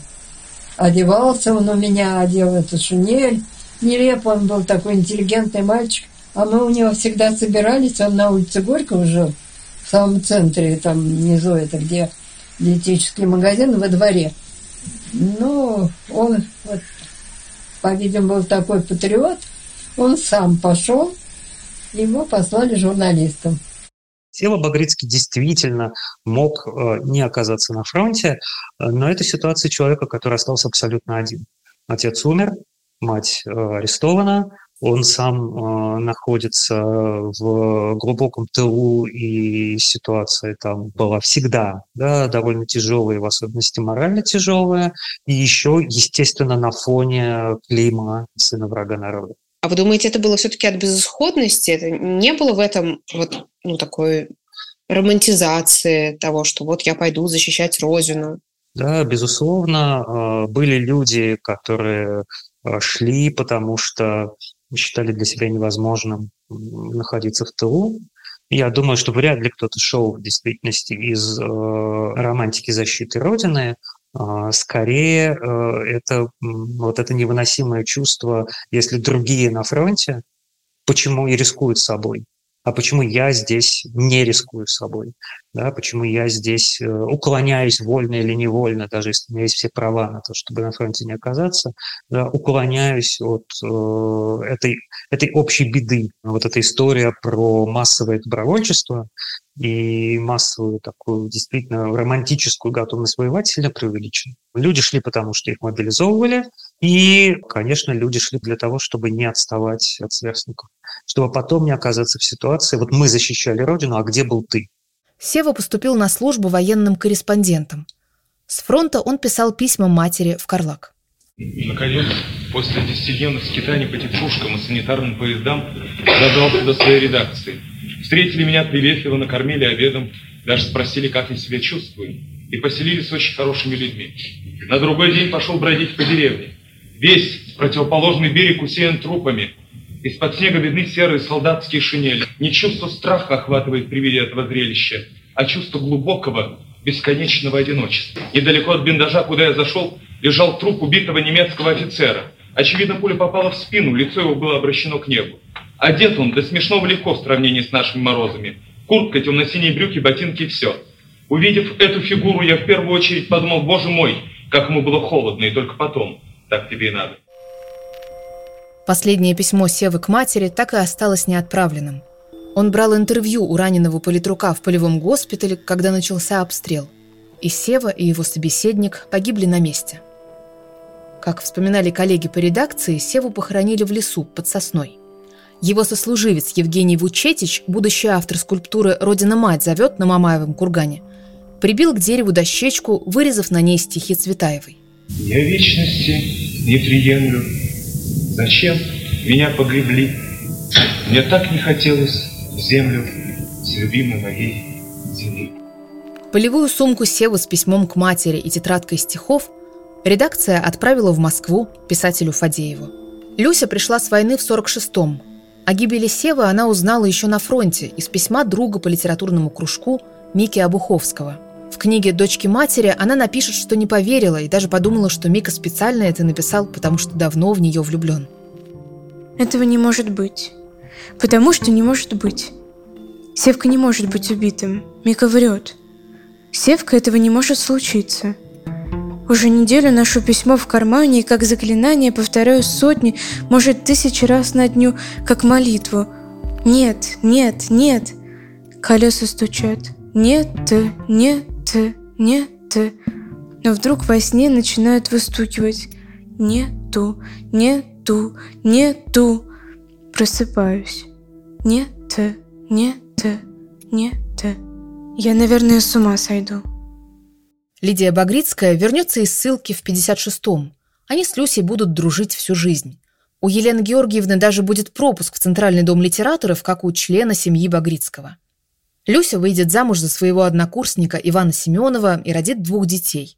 S15: Одевался он у меня, одел эту шинель. Нелепо он был такой интеллигентный мальчик. А мы у него всегда собирались, он на улице Горького жил, в самом центре, там внизу это, где диетический магазин, во дворе. Ну, он вот по-видимому, такой патриот, он сам пошел, его послали журналистам.
S8: Сева Багрицкий действительно мог э, не оказаться на фронте, э, но это ситуация человека, который остался абсолютно один. Отец умер, мать э, арестована, он сам э, находится в глубоком тылу, и ситуация там была всегда да, довольно тяжелая, в особенности морально тяжелая, и еще, естественно, на фоне клейма сына врага народа.
S12: А вы думаете, это было все-таки от безысходности? Это не было в этом вот ну, такой романтизации того, что вот я пойду защищать Родину?
S8: Да, безусловно, э, были люди, которые э, шли, потому что считали для себя невозможным находиться в тылу. Я думаю, что вряд ли кто-то шел в действительности из э, романтики защиты Родины. Э, скорее, э, это вот это невыносимое чувство, если другие на фронте, почему и рискуют собой а почему я здесь не рискую собой, да, почему я здесь э, уклоняюсь вольно или невольно, даже если у меня есть все права на то, чтобы на фронте не оказаться, да, уклоняюсь от э, этой, этой общей беды. Вот эта история про массовое добровольчество и массовую такую действительно романтическую готовность воевать сильно преувеличена. Люди шли потому, что их мобилизовывали, и, конечно, люди шли для того, чтобы не отставать от сверстников чтобы потом не оказаться в ситуации, вот мы защищали Родину, а где был ты?
S3: Сева поступил на службу военным корреспондентом. С фронта он писал письма матери в Карлак.
S16: Наконец, после десятидневных скитаний по текушкам и санитарным поездам, добрался до своей редакции. Встретили меня приветливо, накормили обедом, даже спросили, как я себя чувствую, и поселились с очень хорошими людьми. На другой день пошел бродить по деревне. Весь противоположный берег усеян трупами – Из-под снега видны серые солдатские шинели. Не чувство страха охватывает при виде этого зрелища, а чувство глубокого, бесконечного одиночества. Недалеко от биндажа, куда я зашел, лежал труп убитого немецкого офицера. Очевидно, пуля попала в спину, лицо его было обращено к небу. Одет он до смешного легко в сравнении с нашими морозами. Куртка, темно-синие брюки, ботинки и все. Увидев эту фигуру, я в первую очередь подумал, боже мой, как ему было холодно, и только потом, так тебе и надо.
S3: Последнее письмо Севы к матери так и осталось неотправленным. Он брал интервью у раненого политрука в полевом госпитале, когда начался обстрел. И Сева, и его собеседник погибли на месте. Как вспоминали коллеги по редакции, Севу похоронили в лесу под сосной. Его сослуживец Евгений Вучетич, будущий автор скульптуры «Родина-мать зовет» на Мамаевом кургане, прибил к дереву дощечку, вырезав на ней стихи Цветаевой.
S16: «Я вечности не приемлю, Зачем меня погребли? Мне так не хотелось в землю с любимой моей земли.
S3: Полевую сумку Севы с письмом к матери и тетрадкой стихов редакция отправила в Москву писателю Фадееву. Люся пришла с войны в 46-м. О гибели Севы она узнала еще на фронте из письма друга по литературному кружку Мики Обуховского. В книге «Дочки матери» она напишет, что не поверила и даже подумала, что Мика специально это написал, потому что давно в нее влюблен.
S6: Этого не может быть. Потому что не может быть. Севка не может быть убитым. Мика врет. Севка этого не может случиться. Уже неделю ношу письмо в кармане и как заклинание повторяю сотни, может, тысячи раз на дню, как молитву. Нет, нет, нет. Колеса стучат. Нет, нет, нет. Но вдруг во сне начинают выстукивать. Нету, нету, нету. Просыпаюсь. Нет, нет, нет. Я, наверное, с ума сойду.
S3: Лидия Багрицкая вернется из ссылки в 56-м. Они с Люсей будут дружить всю жизнь. У Елены Георгиевны даже будет пропуск в Центральный дом литераторов, как у члена семьи Багрицкого. Люся выйдет замуж за своего однокурсника Ивана Семенова и родит двух детей.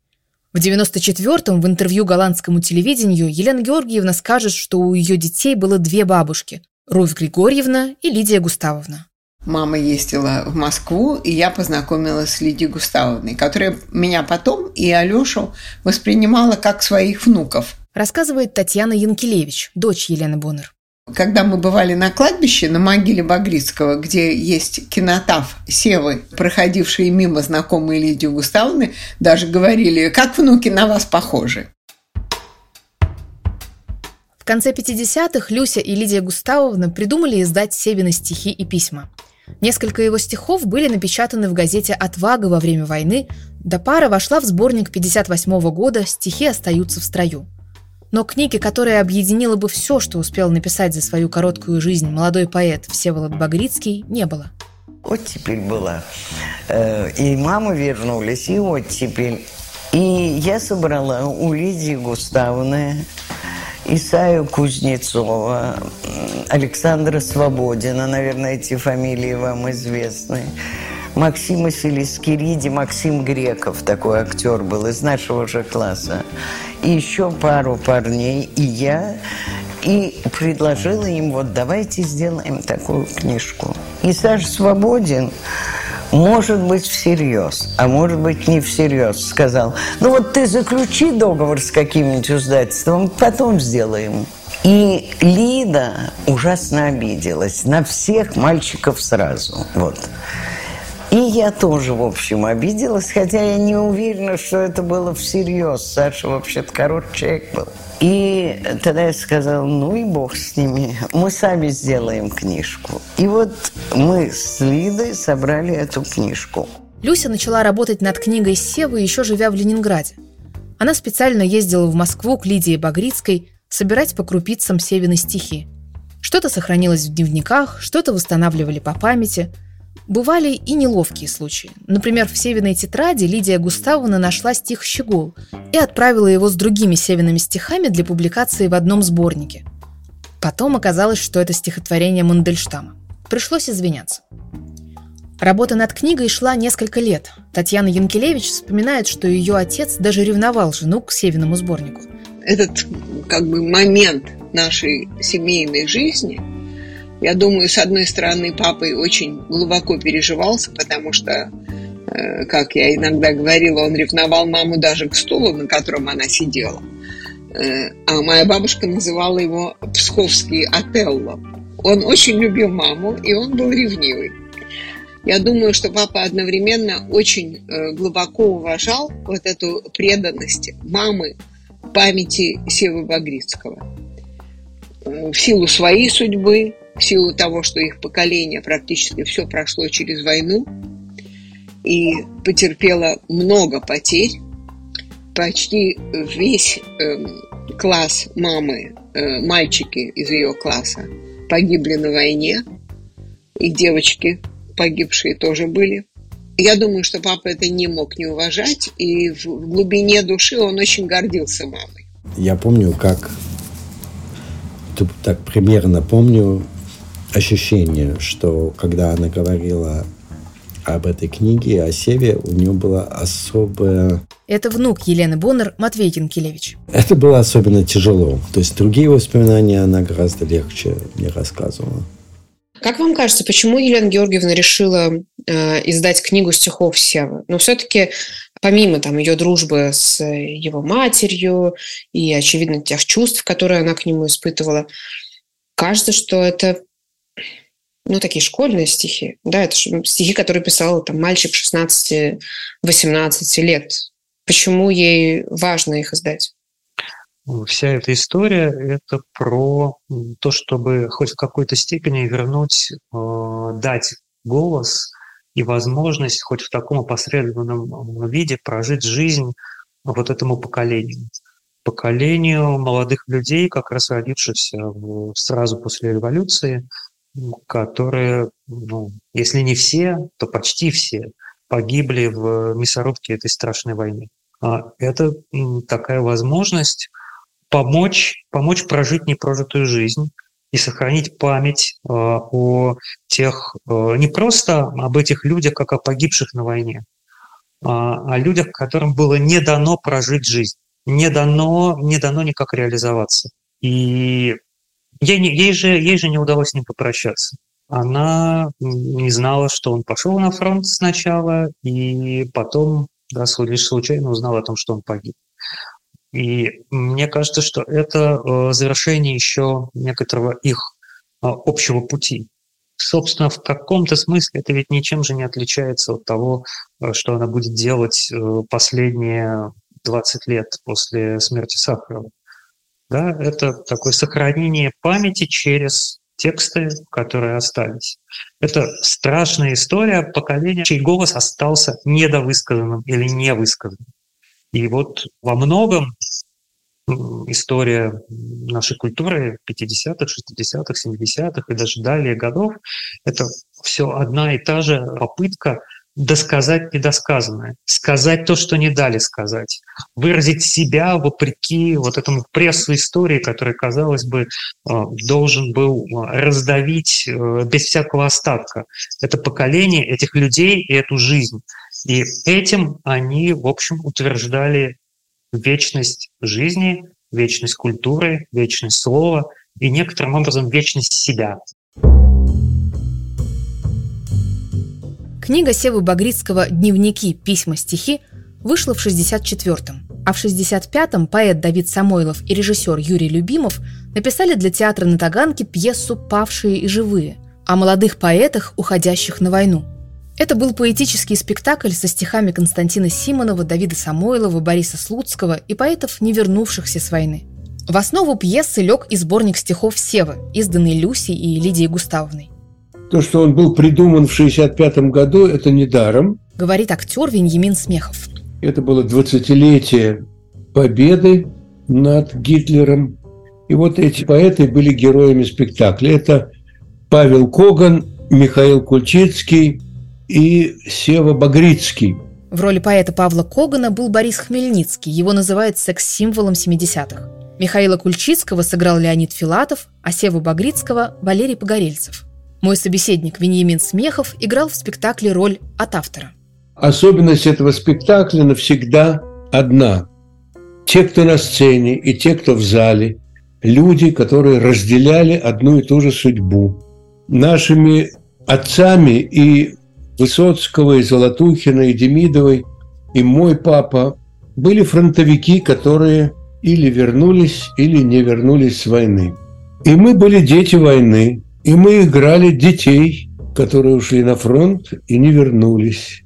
S3: В 94-м в интервью голландскому телевидению Елена Георгиевна скажет, что у ее детей было две бабушки – Руфь Григорьевна и Лидия Густавовна.
S7: Мама ездила в Москву, и я познакомилась с Лидией Густавовной, которая меня потом и Алешу воспринимала как своих внуков.
S3: Рассказывает Татьяна Янкелевич, дочь Елены Боннер.
S7: Когда мы бывали на кладбище, на могиле Багрицкого, где есть кинотаф Севы, проходившие мимо знакомые Лидии Густавовны, даже говорили, как внуки на вас похожи.
S3: В конце 50-х Люся и Лидия Густавовна придумали издать Севины стихи и письма. Несколько его стихов были напечатаны в газете «Отвага» во время войны, да пара вошла в сборник 58 года «Стихи остаются в строю». Но книги, которая объединила бы все, что успел написать за свою короткую жизнь молодой поэт Всеволод Багрицкий, не было.
S5: Оттепель была. Э, и мама вернулись, и оттепель. И я собрала у Лидии Густавовны, Исаю Кузнецова, Александра Свободина, наверное, эти фамилии вам известны. Максима Селискириди, Максим Греков, такой актер был из нашего же класса. И еще пару парней, и я. И предложила им, вот давайте сделаем такую книжку. И Саша Свободин, может быть, всерьез, а может быть, не всерьез, сказал, ну вот ты заключи договор с каким-нибудь издательством, потом сделаем. И Лида ужасно обиделась на всех мальчиков сразу. Вот. И я тоже, в общем, обиделась, хотя я не уверена, что это было всерьез. Саша вообще-то хороший человек был. И тогда я сказала, ну и бог с ними, мы сами сделаем книжку. И вот мы с Лидой собрали эту книжку.
S3: Люся начала работать над книгой Севы, еще живя в Ленинграде. Она специально ездила в Москву к Лидии Багрицкой собирать по крупицам Севины стихи. Что-то сохранилось в дневниках, что-то восстанавливали по памяти – Бывали и неловкие случаи. Например, в Севиной тетради Лидия Густавовна нашла стих «Щегол» и отправила его с другими Севиными стихами для публикации в одном сборнике. Потом оказалось, что это стихотворение Мандельштама. Пришлось извиняться. Работа над книгой шла несколько лет. Татьяна Янкелевич вспоминает, что ее отец даже ревновал жену к Севиному сборнику.
S11: Этот как бы момент нашей семейной жизни –
S7: Я думаю, с одной стороны, папой очень глубоко переживался, потому что, э, как я иногда говорила, он ревновал маму даже к стулу, на котором она сидела. Э, а моя бабушка называла его Псковский Отелло. Он очень любил маму, и он был ревнивый. Я думаю, что папа одновременно очень э, глубоко уважал вот эту преданность мамы памяти Севы Багрицкого. В силу своей судьбы, в силу того, что их поколение практически все прошло через войну и потерпело много потерь, почти весь э, класс мамы, э, мальчики из ее класса погибли на войне, и девочки погибшие тоже были. Я думаю, что папа это не мог не уважать, и в глубине души он очень гордился мамой.
S17: Я помню, как так примерно помню ощущение, что когда она говорила об этой книге, о Севе, у нее было особое...
S3: Это внук Елены Боннер, Матвей Янкелевич.
S17: Это было особенно тяжело. То есть другие воспоминания она гораздо легче мне рассказывала.
S12: Как вам кажется, почему Елена Георгиевна решила э, издать книгу стихов Севы? Но все-таки помимо там ее дружбы с его матерью и, очевидно, тех чувств, которые она к нему испытывала, кажется, что это ну, такие школьные стихи. Да, это стихи, которые писал там мальчик 16-18 лет. Почему ей важно их издать?
S8: Вся эта история – это про то, чтобы хоть в какой-то степени вернуть, э, дать голос и возможность хоть в таком опосредованном виде прожить жизнь вот этому поколению. Поколению молодых людей, как раз родившихся сразу после революции, которые, ну, если не все, то почти все погибли в мясорубке этой страшной войны. А это такая возможность помочь, помочь прожить непрожитую жизнь и сохранить память э, о тех, э, не просто об этих людях, как о погибших на войне, а о людях, которым было не дано прожить жизнь, не дано, не дано никак реализоваться. И ей, ей, же, ей же не удалось с ним попрощаться. Она не знала, что он пошел на фронт сначала, и потом да, лишь случайно узнала о том, что он погиб. И мне кажется, что это э, завершение еще некоторого их а, общего пути. Собственно, в каком-то смысле это ведь ничем же не отличается от того, э, что она будет делать э, последние 20 лет после смерти Сахарова. Да, это такое сохранение памяти через тексты, которые остались. Это страшная история поколения, чей голос остался недовысказанным или невысказанным. И вот во многом история нашей культуры 50-х, 60-х, 70-х и даже далее годов — это все одна и та же попытка досказать недосказанное, сказать то, что не дали сказать, выразить себя вопреки вот этому прессу истории, который, казалось бы, э, должен был раздавить э, без всякого остатка это поколение, этих людей и эту жизнь. И этим они, в общем, утверждали вечность жизни, вечность культуры, вечность слова и некоторым образом вечность себя.
S3: Книга Севы Багрицкого «Дневники. Письма. Стихи» вышла в 64-м, а в 65-м поэт Давид Самойлов и режиссер Юрий Любимов написали для театра на Таганке пьесу «Павшие и живые» о молодых поэтах, уходящих на войну – это был поэтический спектакль со стихами Константина Симонова, Давида Самойлова, Бориса Слуцкого и поэтов, не вернувшихся с войны. В основу пьесы лег и сборник стихов Севы, изданный Люси и Лидией Густавовной.
S18: То, что он был придуман в 1965 году, это не даром.
S3: Говорит актер Веньямин Смехов.
S18: Это было 20-летие победы над Гитлером. И вот эти поэты были героями спектакля. Это Павел Коган, Михаил Кульчицкий, и Сева Багрицкий.
S3: В роли поэта Павла Когана был Борис Хмельницкий. Его называют секс-символом 70-х. Михаила Кульчицкого сыграл Леонид Филатов, а Севу Багрицкого – Валерий Погорельцев. Мой собеседник Вениамин Смехов играл в спектакле роль от автора.
S18: Особенность этого спектакля навсегда одна. Те, кто на сцене, и те, кто в зале – люди, которые разделяли одну и ту же судьбу. нашими отцами и Высоцкого, и Золотухина, и Демидовой, и мой папа были фронтовики, которые или вернулись, или не вернулись с войны. И мы были дети войны, и мы играли детей, которые ушли на фронт и не вернулись.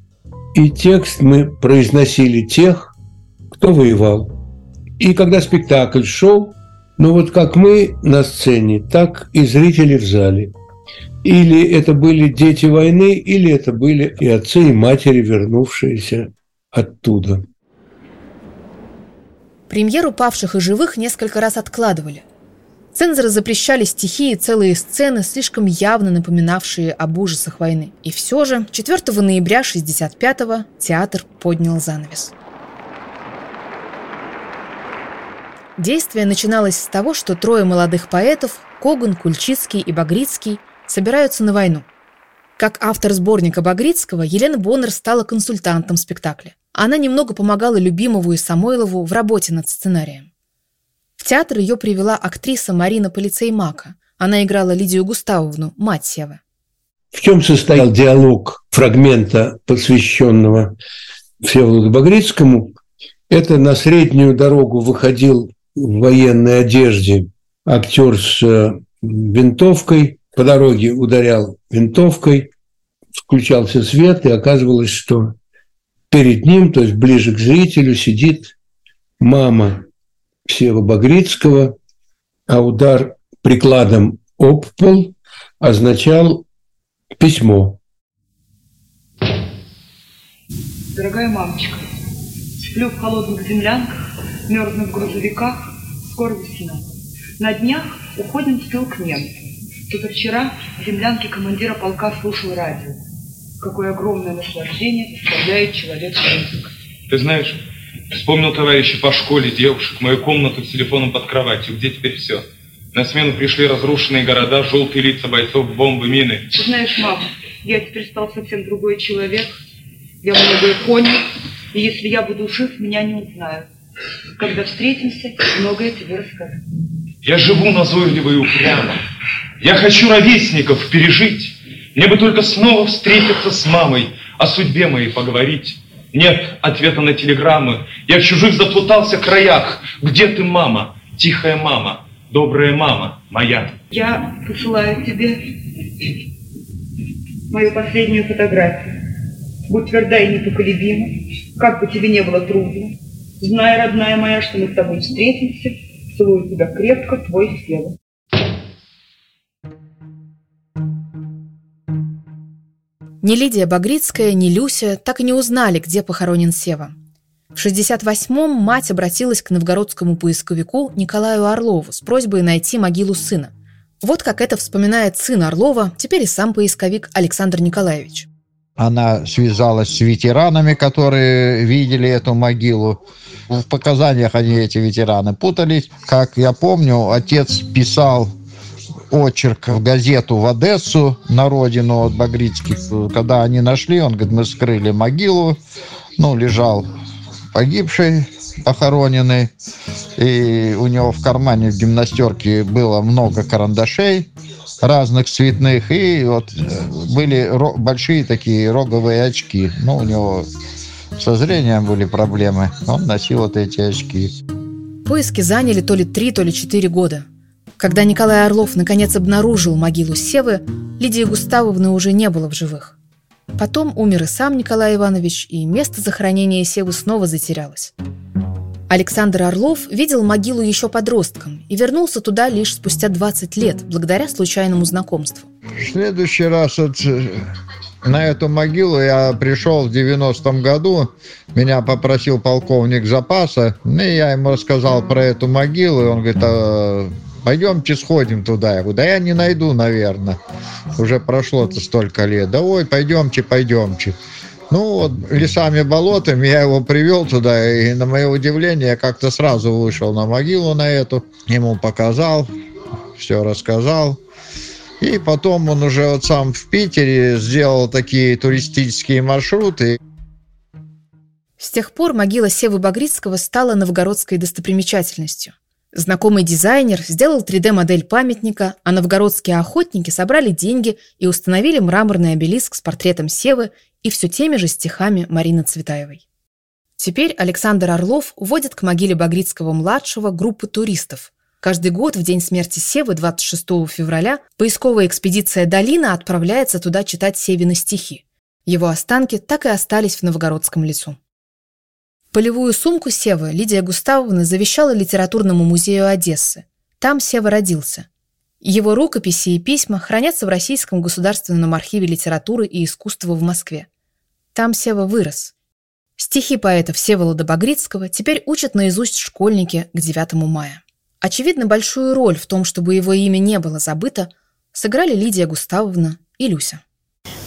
S18: И текст мы произносили тех, кто воевал. И когда спектакль шел, ну вот как мы на сцене, так и зрители в зале. Или это были дети войны, или это были и отцы, и матери, вернувшиеся оттуда.
S3: Премьеру «Павших и живых» несколько раз откладывали. Цензоры запрещали стихи и целые сцены, слишком явно напоминавшие об ужасах войны. И все же 4 ноября 1965-го театр поднял занавес. Действие начиналось с того, что трое молодых поэтов – Коган, Кульчицкий и Багрицкий – собираются на войну. Как автор сборника Багрицкого, Елена Боннер стала консультантом спектакля. Она немного помогала Любимову и Самойлову в работе над сценарием. В театр ее привела актриса Марина Полицеймака. Она играла Лидию Густавовну, мать Севы.
S18: В чем состоял диалог фрагмента, посвященного Всеволоду Багрицкому? Это на среднюю дорогу выходил в военной одежде актер с э, винтовкой, по дороге ударял винтовкой, включался свет, и оказывалось, что перед ним, то есть ближе к зрителю, сидит мама Сева Багрицкого, а удар прикладом об пол означал письмо.
S19: Дорогая мамочка, сплю в холодных землянках, мерзну в грузовиках, скоро весна. На днях уходим в тыл к немцам. Позавчера в землянке командира полка слушал радио. Какое огромное наслаждение доставляет человек музыка.
S16: Ты знаешь, Вспомнил товарища по школе, девушек, мою комнату с телефоном под кроватью. Где теперь все? На смену пришли разрушенные города, желтые лица бойцов, бомбы, мины.
S19: Знаешь, мама, я теперь стал совсем другой человек. Я многое понял, и если я буду жив, меня не узнают. Когда встретимся, многое тебе расскажу.
S16: Я живу назойливо и упрямо. Я хочу ровесников пережить. Мне бы только снова встретиться с мамой, о судьбе моей поговорить. Нет ответа на телеграммы. Я в чужих заплутался краях. Где ты, мама? Тихая мама, добрая мама моя.
S19: Я посылаю тебе мою последнюю фотографию. Будь тверда и непоколебима, как бы тебе не было трудно. Знай, родная моя, что мы с тобой встретимся. Целую тебя крепко, твой Сева.
S3: Ни Лидия Багрицкая, ни Люся так и не узнали, где похоронен Сева. В 68-м мать обратилась к новгородскому поисковику Николаю Орлову с просьбой найти могилу сына. Вот как это вспоминает сын Орлова, теперь и сам поисковик Александр Николаевич.
S4: Она связалась с ветеранами, которые видели эту могилу. В показаниях они, эти ветераны, путались. Как я помню, отец писал очерк в газету в Одессу на родину от Багрицких. Когда они нашли, он говорит, мы скрыли могилу, ну, лежал погибший, похороненный, и у него в кармане в гимнастерке было много карандашей разных цветных, и вот э, были большие такие роговые очки. Ну, у него со зрением были проблемы, он носил вот эти очки.
S3: Поиски заняли то ли три, то ли четыре года – когда Николай Орлов наконец обнаружил могилу Севы, Лидии Густавовны уже не было в живых. Потом умер и сам Николай Иванович, и место захоронения Севы снова затерялось. Александр Орлов видел могилу еще подростком и вернулся туда лишь спустя 20 лет, благодаря случайному знакомству.
S4: В следующий раз вот э, на эту могилу я пришел в 90-м году, меня попросил полковник запаса, ну, и я ему рассказал про эту могилу, и он говорит, а пойдемте сходим туда. Я говорю, да я не найду, наверное. Уже прошло-то столько лет. Да ой, пойдемте, пойдемте. Ну вот, лесами, болотами я его привел туда, и на мое удивление я как-то сразу вышел на могилу на эту, ему показал, все рассказал. И потом он уже вот сам в Питере сделал такие туристические маршруты.
S3: С тех пор могила Севы Багрицкого стала новгородской достопримечательностью. Знакомый дизайнер сделал 3D-модель памятника, а новгородские охотники собрали деньги и установили мраморный обелиск с портретом Севы и все теми же стихами Марины Цветаевой. Теперь Александр Орлов уводит к могиле Багрицкого-младшего группы туристов. Каждый год в день смерти Севы, 26 февраля, поисковая экспедиция «Долина» отправляется туда читать Севины стихи. Его останки так и остались в Новгородском лесу. Полевую сумку Севы Лидия Густавовна завещала литературному музею Одессы. Там Сева родился. Его рукописи и письма хранятся в Российском государственном архиве литературы и искусства в Москве. Там Сева вырос. Стихи поэта Всеволода Багрицкого теперь учат наизусть школьники к 9 мая. Очевидно, большую роль в том, чтобы его имя не было забыто, сыграли Лидия Густавовна и Люся.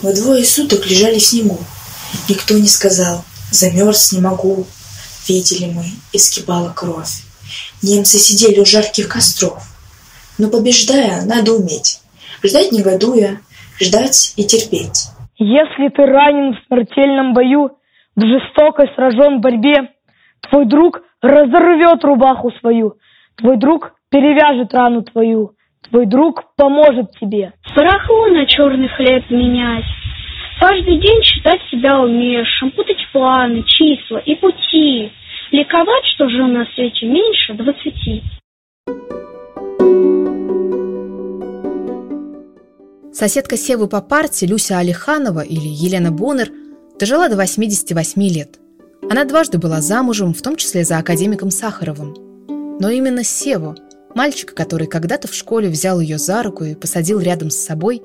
S20: Мы двое суток лежали в снегу. Никто не сказал «замерз не могу». Видели мы, искибала кровь. Немцы сидели у жарких костров. Но побеждая, надо уметь. Ждать негодуя, ждать и терпеть.
S21: Если ты ранен в смертельном бою, в жестокой сражен борьбе, твой друг разорвет рубаху свою, твой друг перевяжет рану твою, твой друг поможет тебе.
S22: Барахло на черный хлеб менять. Каждый день считать себя умеешь, путать планы, числа и пути. Ликовать, что жил на свете меньше двадцати.
S3: Соседка Севы по парте Люся Алиханова или Елена Боннер дожила до 88 лет. Она дважды была замужем, в том числе за академиком Сахаровым. Но именно Севу, мальчика, который когда-то в школе взял ее за руку и посадил рядом с собой,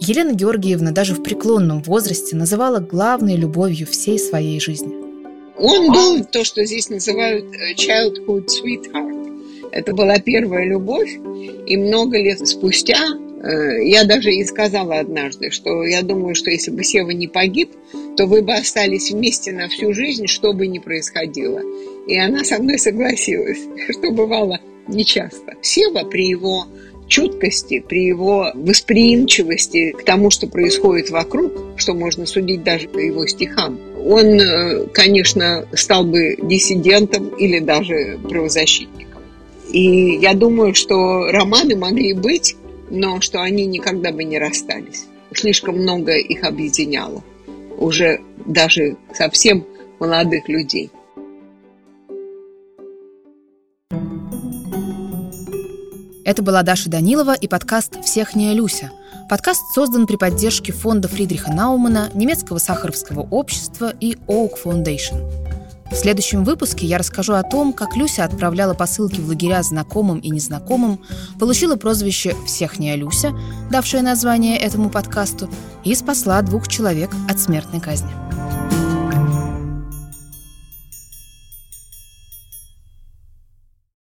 S3: Елена Георгиевна даже в преклонном возрасте называла главной любовью всей своей жизни.
S7: Он был то, что здесь называют э, childhood sweetheart. Это была первая любовь, и много лет спустя Э, я даже и сказала однажды, что я думаю, что если бы Сева не погиб, то вы бы остались вместе на всю жизнь, что бы ни происходило. И она со мной согласилась, [LAUGHS] что бывало нечасто. Сева при его чуткости, при его восприимчивости к тому, что происходит вокруг, что можно судить даже по его стихам, он, э, конечно, стал бы диссидентом или даже правозащитником. И я думаю, что романы могли быть, но что они никогда бы не расстались. Слишком много их объединяло, уже даже совсем молодых людей.
S3: Это была Даша Данилова и подкаст «Всех не Люся». Подкаст создан при поддержке фонда Фридриха Наумана, немецкого сахаровского общества и Oak Foundation. В следующем выпуске я расскажу о том, как Люся отправляла посылки в лагеря знакомым и незнакомым, получила прозвище «Всех не Люся», давшее название этому подкасту, и спасла двух человек от смертной казни.